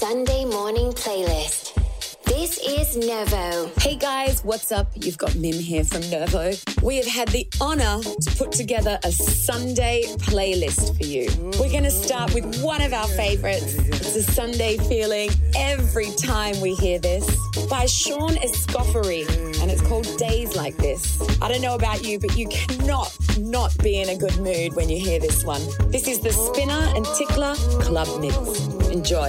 Sunday morning playlist. This is Nervo. Hey guys, what's up? You've got Mim here from Nervo. We have had the honor to put together a Sunday playlist for you. We're going to start with one of our favorites. It's a Sunday feeling every time we hear this by Shaun Escoffery, and it's called Days Like This. I don't know about you, but you cannot not be in a good mood when you hear this one. This is the Spinner and Tickler Club Mix. Enjoy.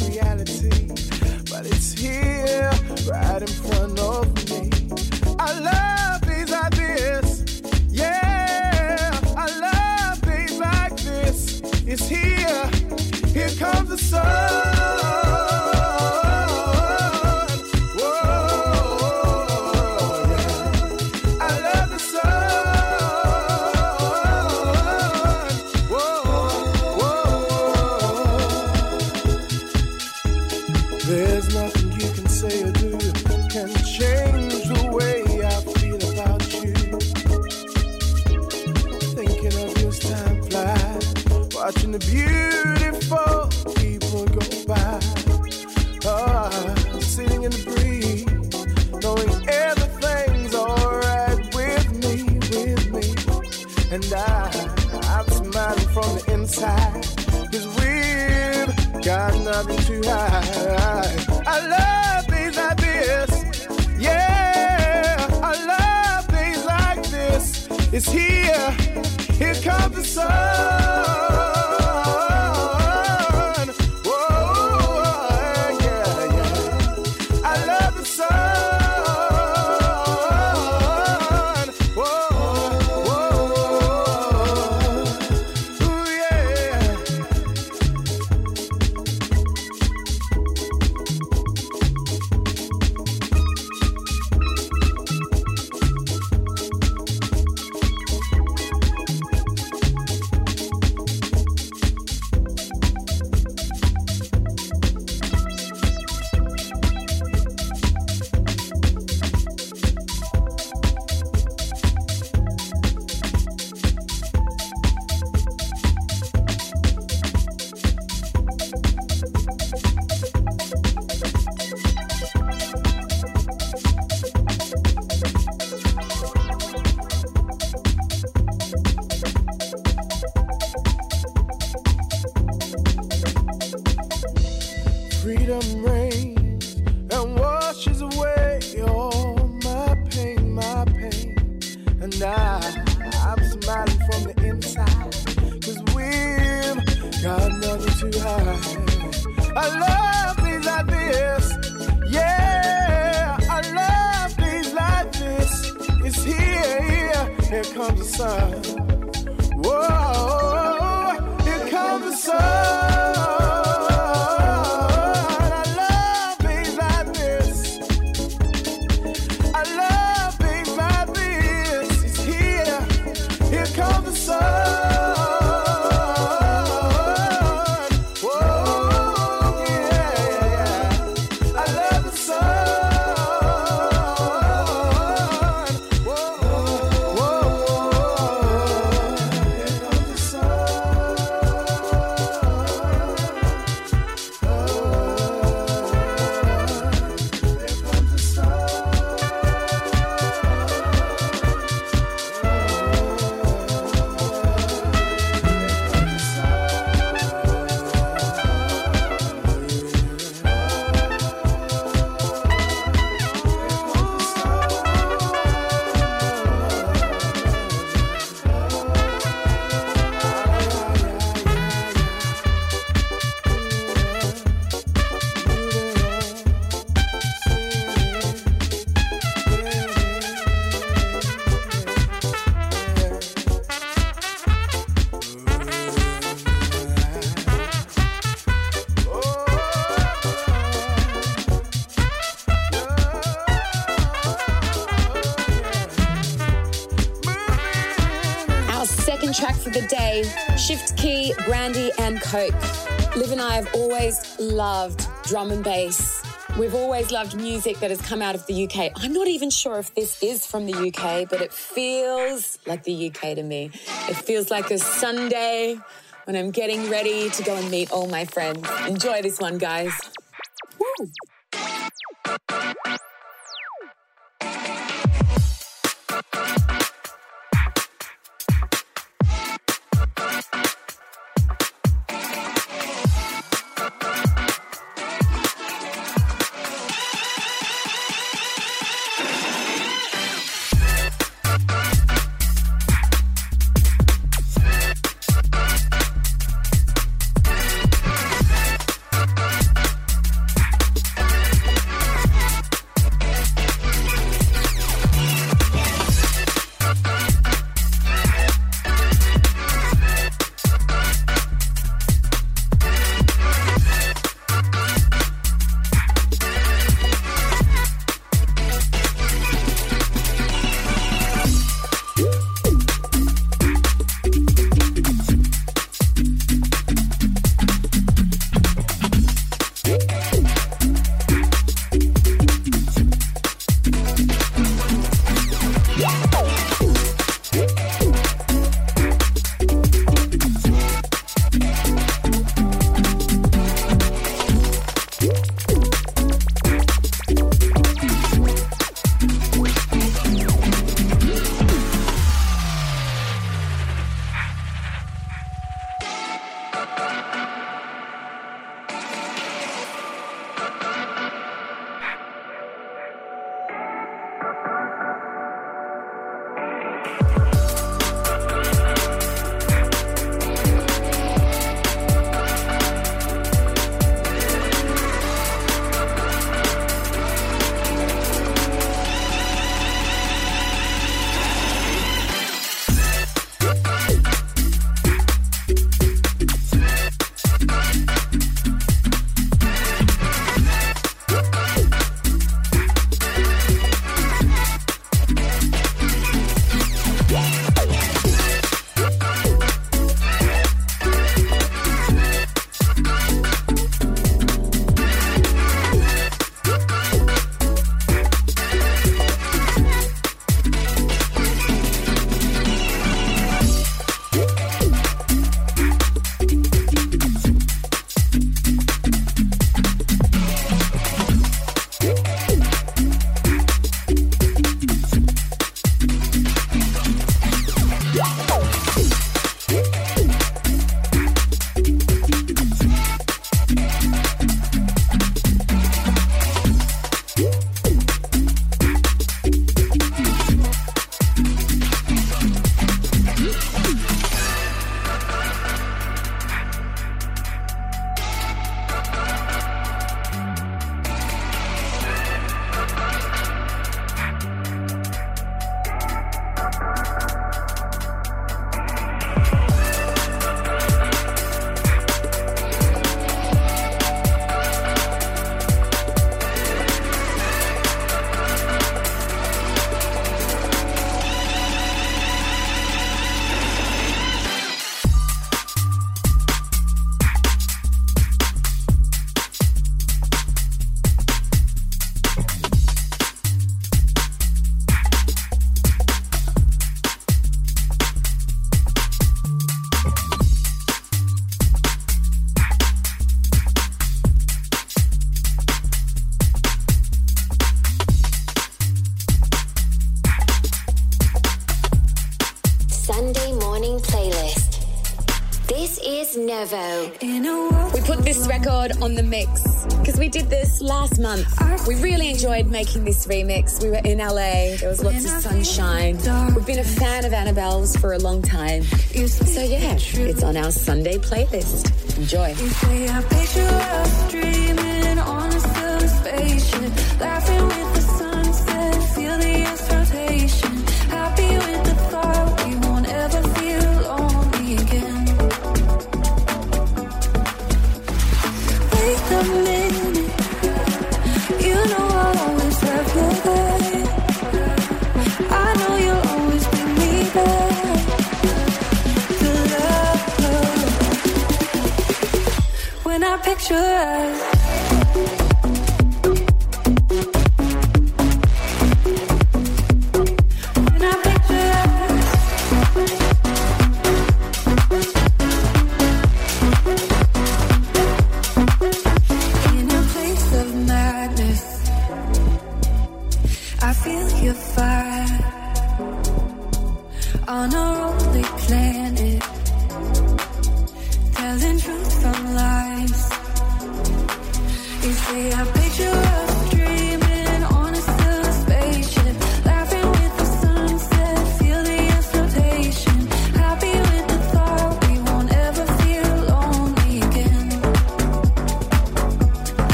reality, but it's here right in front of me. I love like this, yeah. I love days like this. It's here second track for the day Shift Key, Brandy, and Coke. Liv and I have always loved drum and bass. We've always loved music that has come out of the UK. I'm not even sure if this is from the UK, but it feels like the UK to me. It feels like a Sunday when I'm getting ready to go and meet all my friends. Enjoy this one, guys. Woo! We did this last month. We really enjoyed making this remix. We were in LA, there was lots of sunshine. We've been a fan of Annabelle's for a long time. So, yeah, it's on our Sunday playlist. Enjoy.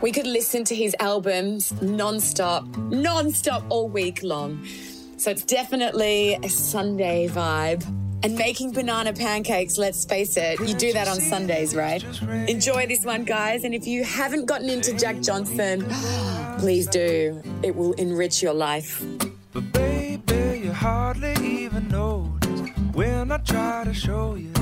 We could listen to his albums non-stop, non-stop all week long. So it's definitely a Sunday vibe. And making banana pancakes, let's face it, you do that on Sundays, right? Enjoy this one, guys. And if you haven't gotten into Jack Johnson, please do. It will enrich your life. But baby, you hardly even notice when I try to show you.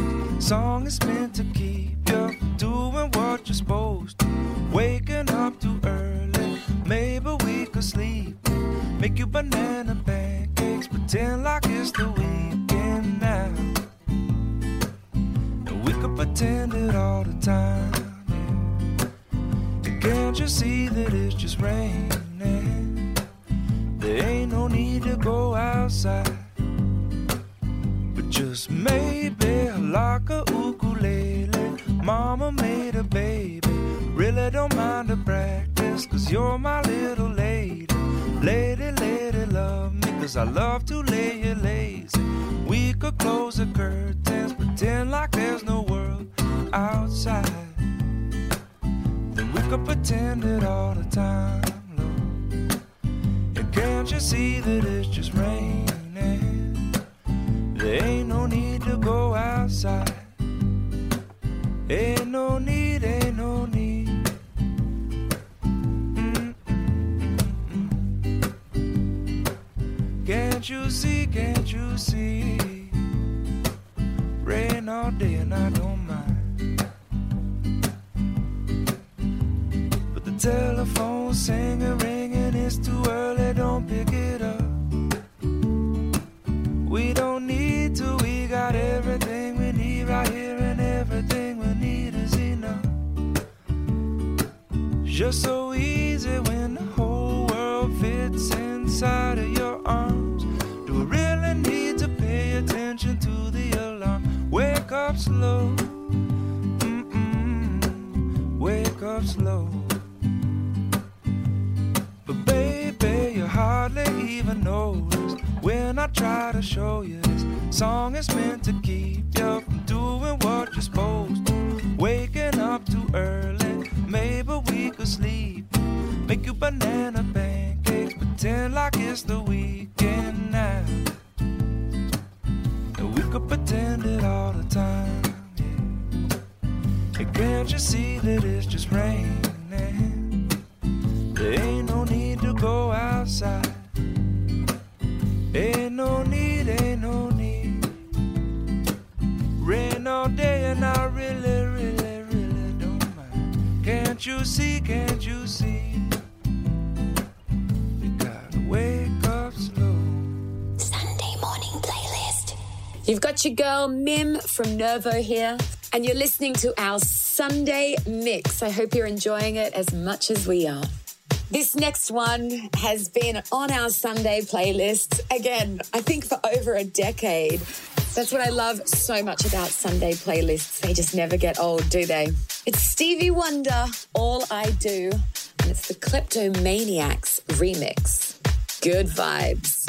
Song is meant to keep you doing what you're supposed to. Waking up too early, maybe we could sleep. Make you banana pancakes, pretend like it's the weekend now. We could pretend it all the time. Can't you see that it's just raining? There ain't no need to go outside. But just maybe like a ukulele Mama made a baby. Really don't mind the practice, cause you're my little lady. Lady, lady, love me, cause I love to lay you lazy. We could close the curtains, pretend like there's no world outside. Then we could pretend it all the time. Can't you see that it's just raining? There ain't no need to go outside. Ain't no need, ain't no need. Can't you see, can't you see? Rain all day and I don't mind. But the telephone's singing, it's too early, don't pick it up. We don't need to, we got everything we need right here and everything we need is enough. just so easy when the whole world fits inside of your arms. Do we really need to pay attention to the alarm? Wake up slow, Mm-mm. wake up slow. Hardly even notice when I try to show you this song is meant to keep you from doing what you're supposed to. Waking up too early Maybe we could sleep. Make you banana pancakes. Pretend like it's the weekend now. And we could pretend it all the time. Yeah. And can't you see that it's just raining? You've got your girl Mim from Nervo here, and you're listening to our Sunday mix. I hope you're enjoying it as much as we are. This next one has been on our Sunday playlist again, I think for over a decade. That's what I love so much about Sunday playlists. They just never get old, do they? It's Stevie Wonder, All I Do, and it's the Kleptomaniacs remix. Good vibes.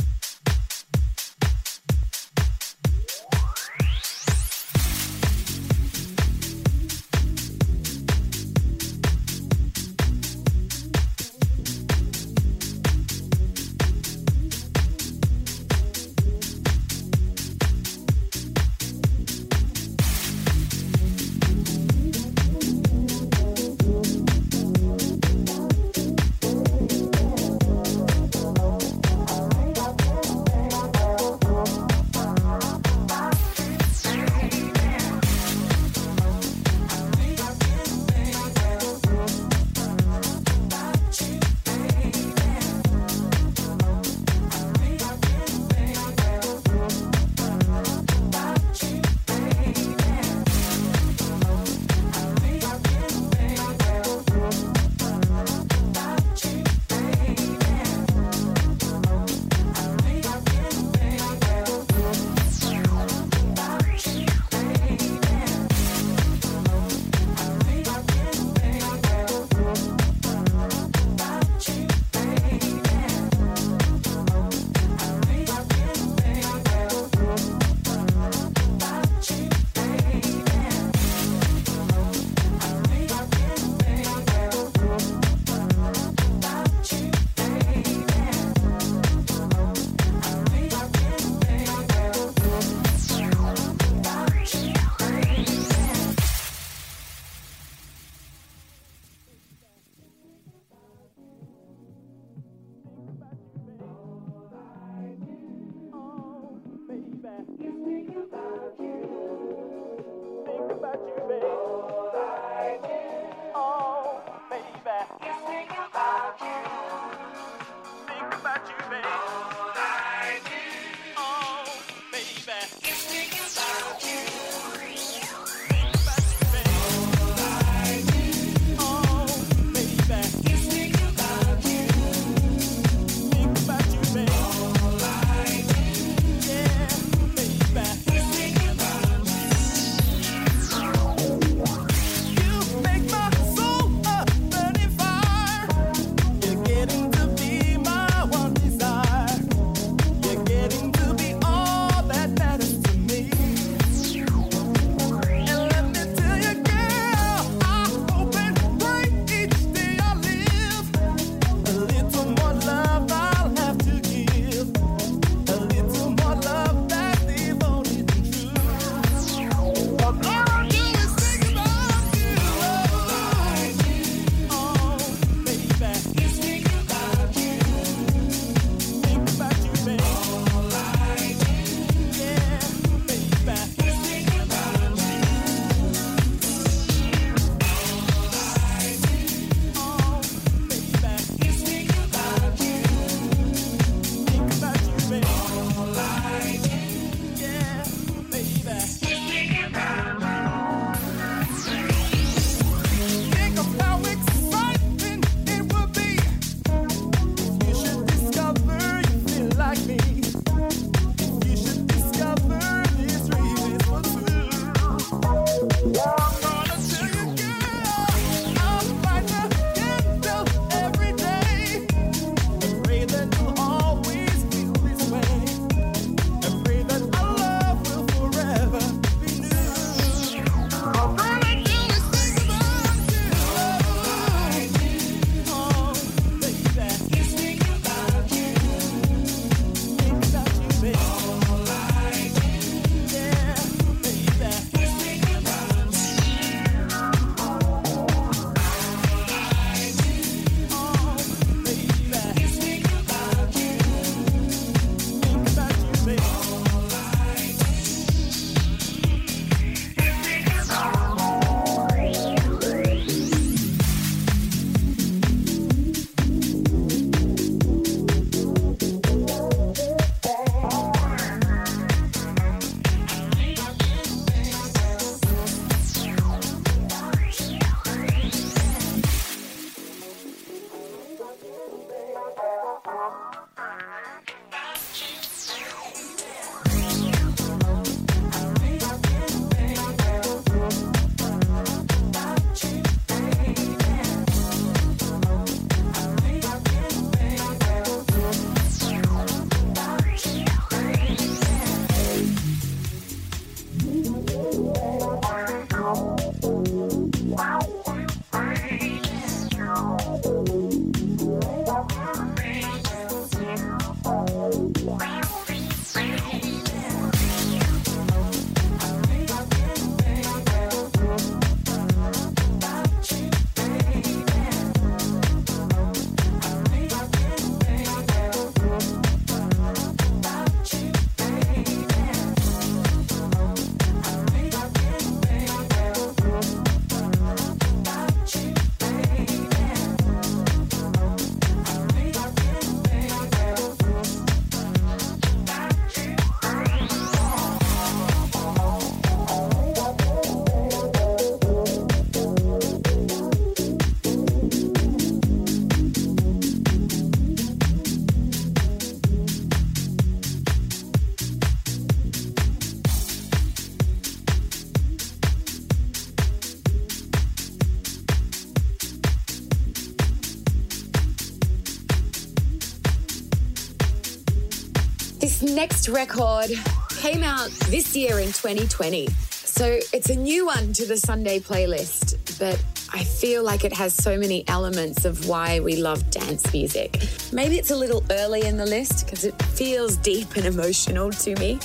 Record came out this year in 2020. So it's a new one to the Sunday playlist, but I feel like it has so many elements of why we love dance music. Maybe it's a little early in the list because it feels deep and emotional to me,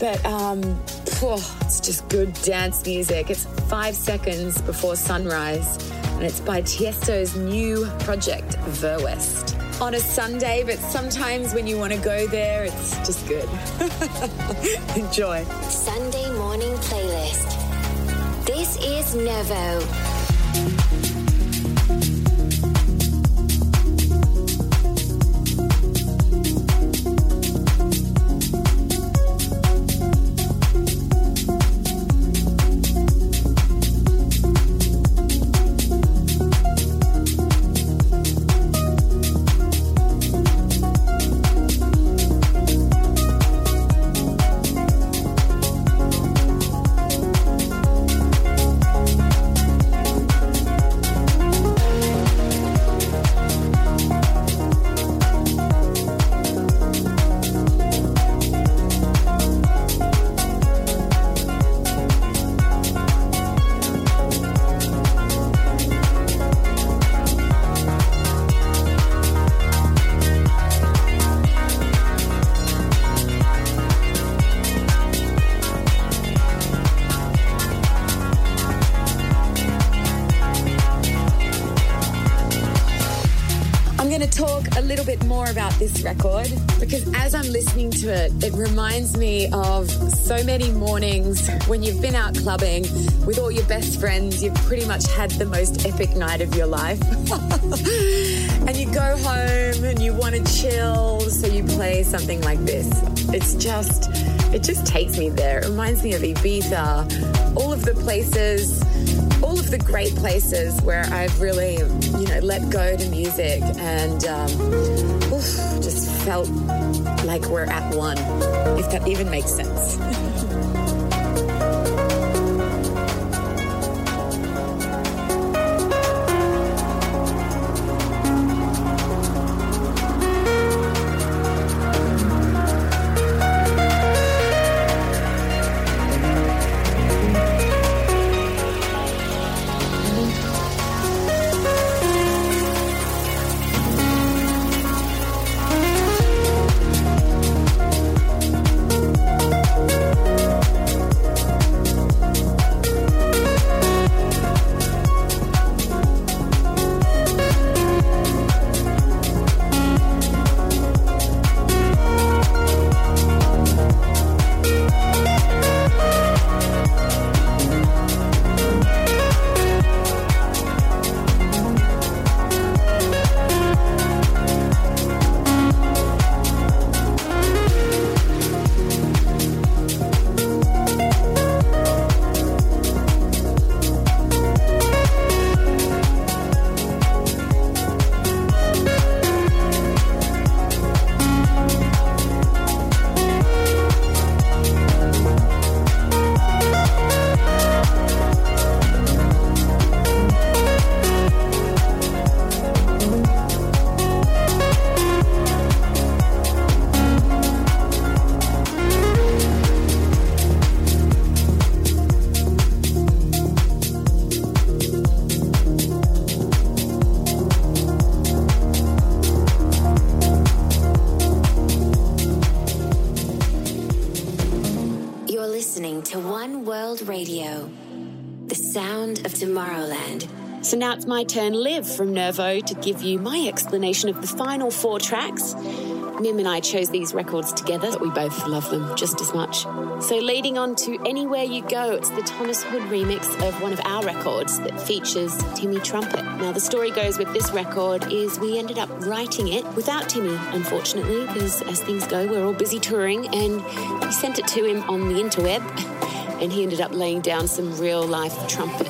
but um, it's just good dance music. It's five seconds before sunrise, and it's by Tiesto's new project, VER:WEST on a Sunday, but sometimes when you want to go there, it's just good. Enjoy. Sunday morning playlist. This is Nervo. this record because as I'm listening to it, it reminds me of so many mornings when you've been out clubbing with all your best friends. You've pretty much had the most epic night of your life. and you go home and you want to chill, so you play something like this. It's just, it just takes me there. It reminds me of Ibiza, all of the places all of the great places where I've really, you know, let go to music and um, oof, just felt like we're at one, if that even makes sense. my turn, Liv from Nervo, to give you my explanation of the final four tracks. Mim and I chose these records together, but we both love them just as much. So, leading on to Anywhere You Go, it's the Thomas Hood remix of one of our records that features Timmy Trumpet. Now, the story goes with this record is we ended up writing it without Timmy, unfortunately, because as things go, we're all busy touring, and we sent it to him on the interweb, and he ended up laying down some real life trumpet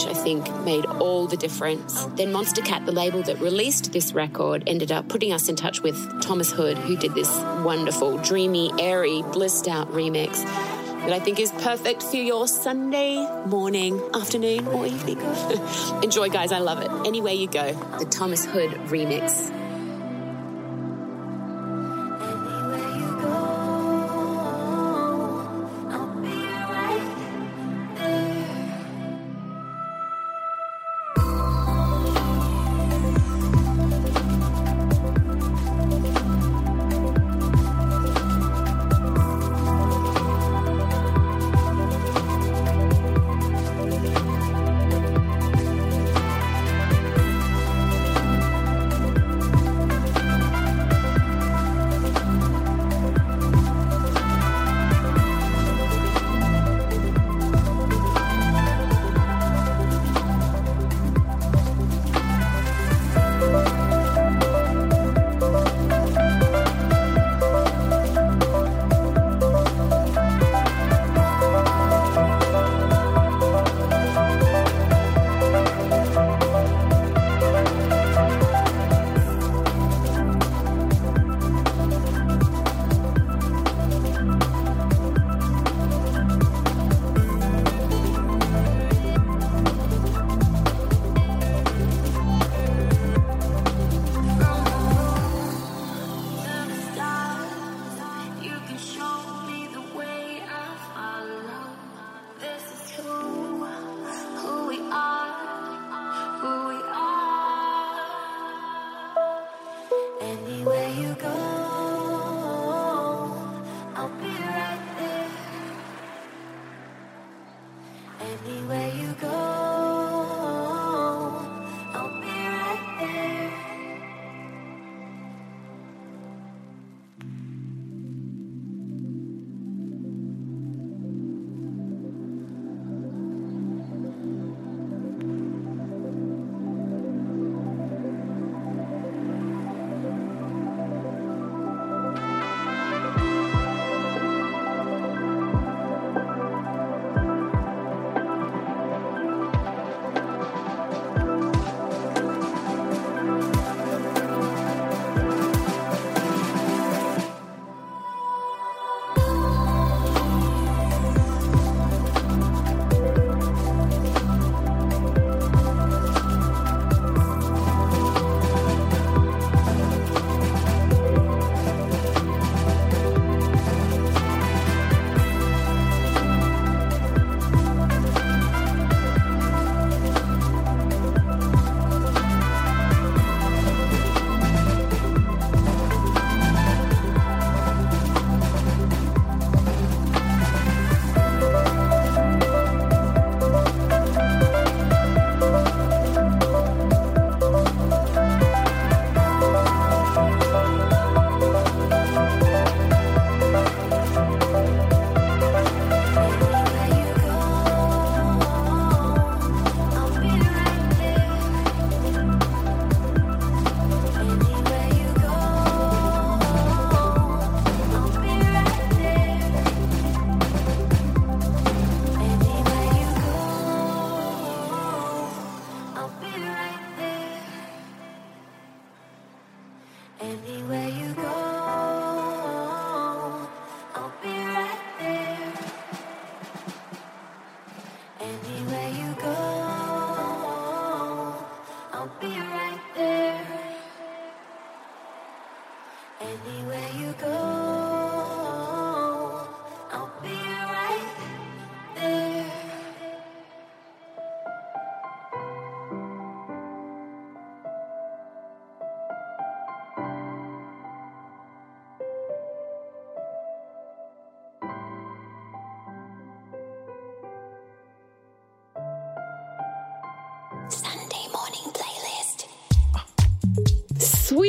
which I think made all the difference. Then Monstercat, the label that released this record, ended up putting us in touch with Thomas Hood, who did this wonderful, dreamy, airy, blissed out remix that I think is perfect for your Sunday morning, afternoon, or evening. Enjoy, guys. I love it. Anywhere you go, the Thomas Hood remix.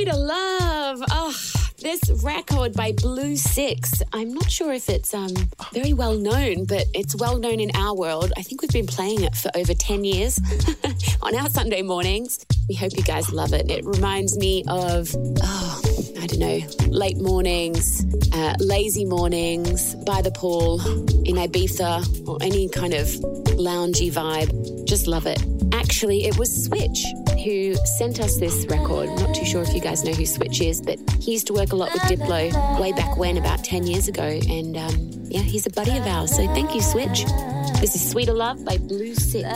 Sweeter Love. Oh, this record by Blue Six. I'm not sure if it's um, very well known, but it's well known in our world. I think we've been playing it for over 10 years on our Sunday mornings. We hope you guys love it. It reminds me of, oh, I don't know, late mornings, uh, lazy mornings by the pool in Ibiza or any kind of loungy vibe. Just love it. Actually, it was Switch who sent us this record. Not too sure if you guys know who Switch is, but he used to work a lot with Diplo way back when, about 10 years ago. And um, yeah, he's a buddy of ours. So thank you, Switch. This is Sweeter Love by Blue Six.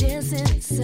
This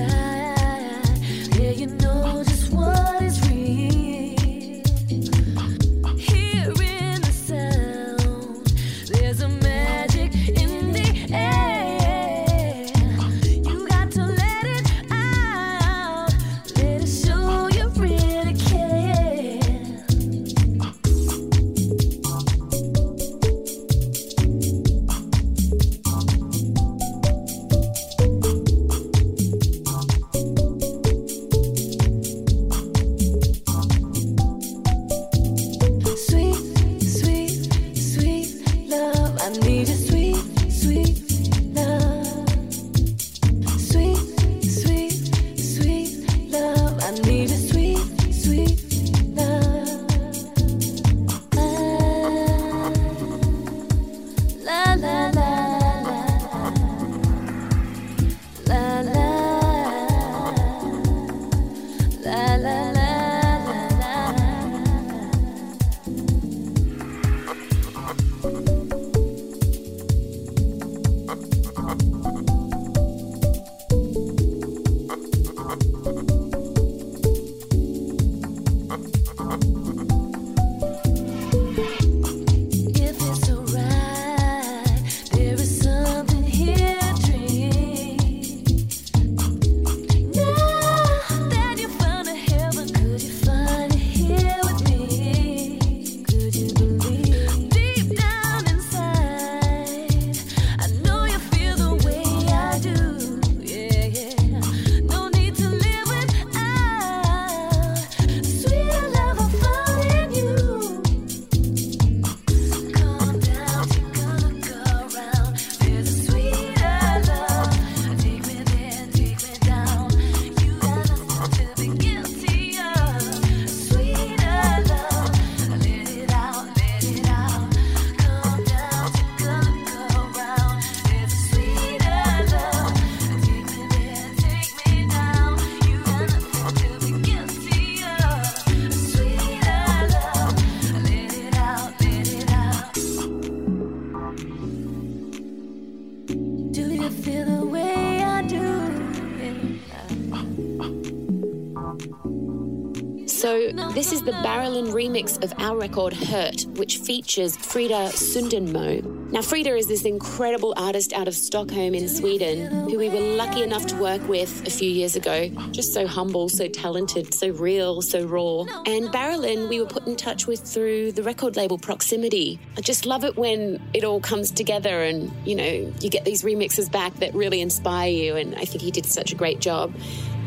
remix of our record Hurt, which features Frida Sundemo. Now, Frida is this incredible artist out of Stockholm in Sweden who we were lucky enough to work with a few years ago. Just so humble, so talented, so real, so raw. And Barrelin, we were put in touch with through the record label Proximity. I just love it when it all comes together and, you know, you get these remixes back that really inspire you. And I think he did such a great job.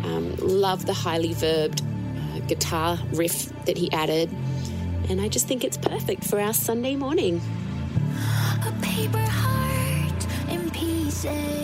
Um, love the highly verbed guitar riff that he added. And I just think it's perfect for our Sunday morning. A paper heart in pieces.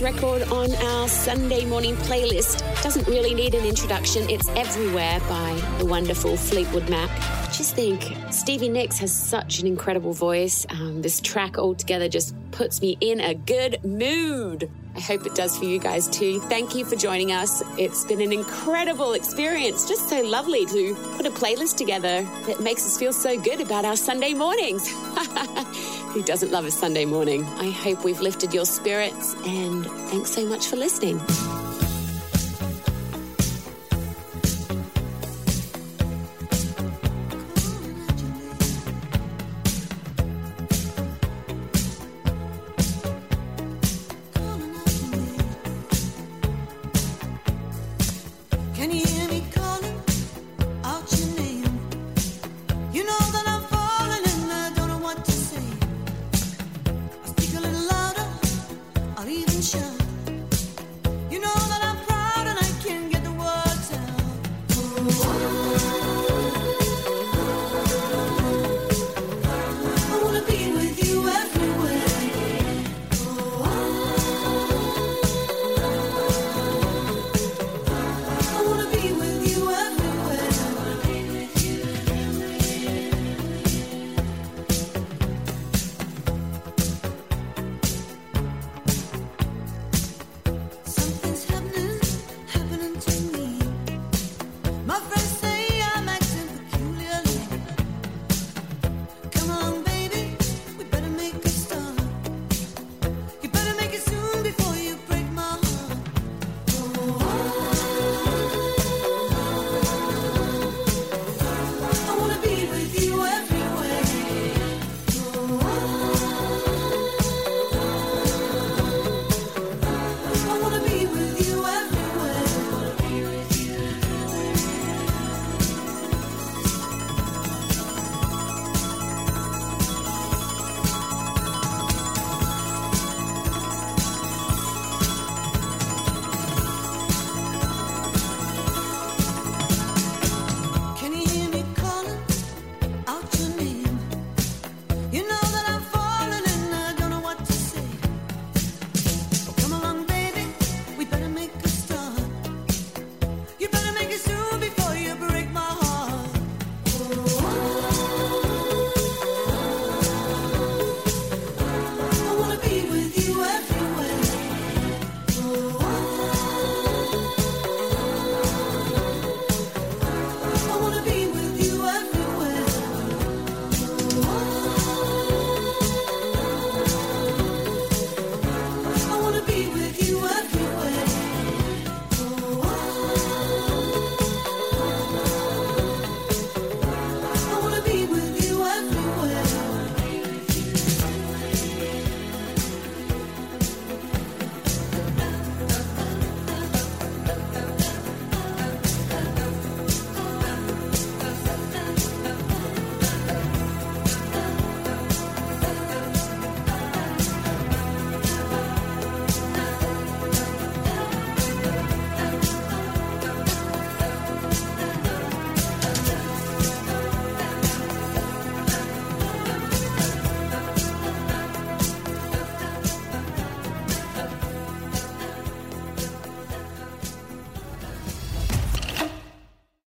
Record on our Sunday morning playlist doesn't really need an introduction. It's everywhere by the wonderful Fleetwood Mac. Just think, Stevie Nicks has such an incredible voice. Um, this track altogether just puts me in a good mood. I hope it does for you guys too. Thank you for joining us. It's been an incredible experience. Just so lovely to put a playlist together that makes us feel so good about our Sunday mornings. Who doesn't love a Sunday morning? I hope we've lifted your spirits and thanks so much for listening.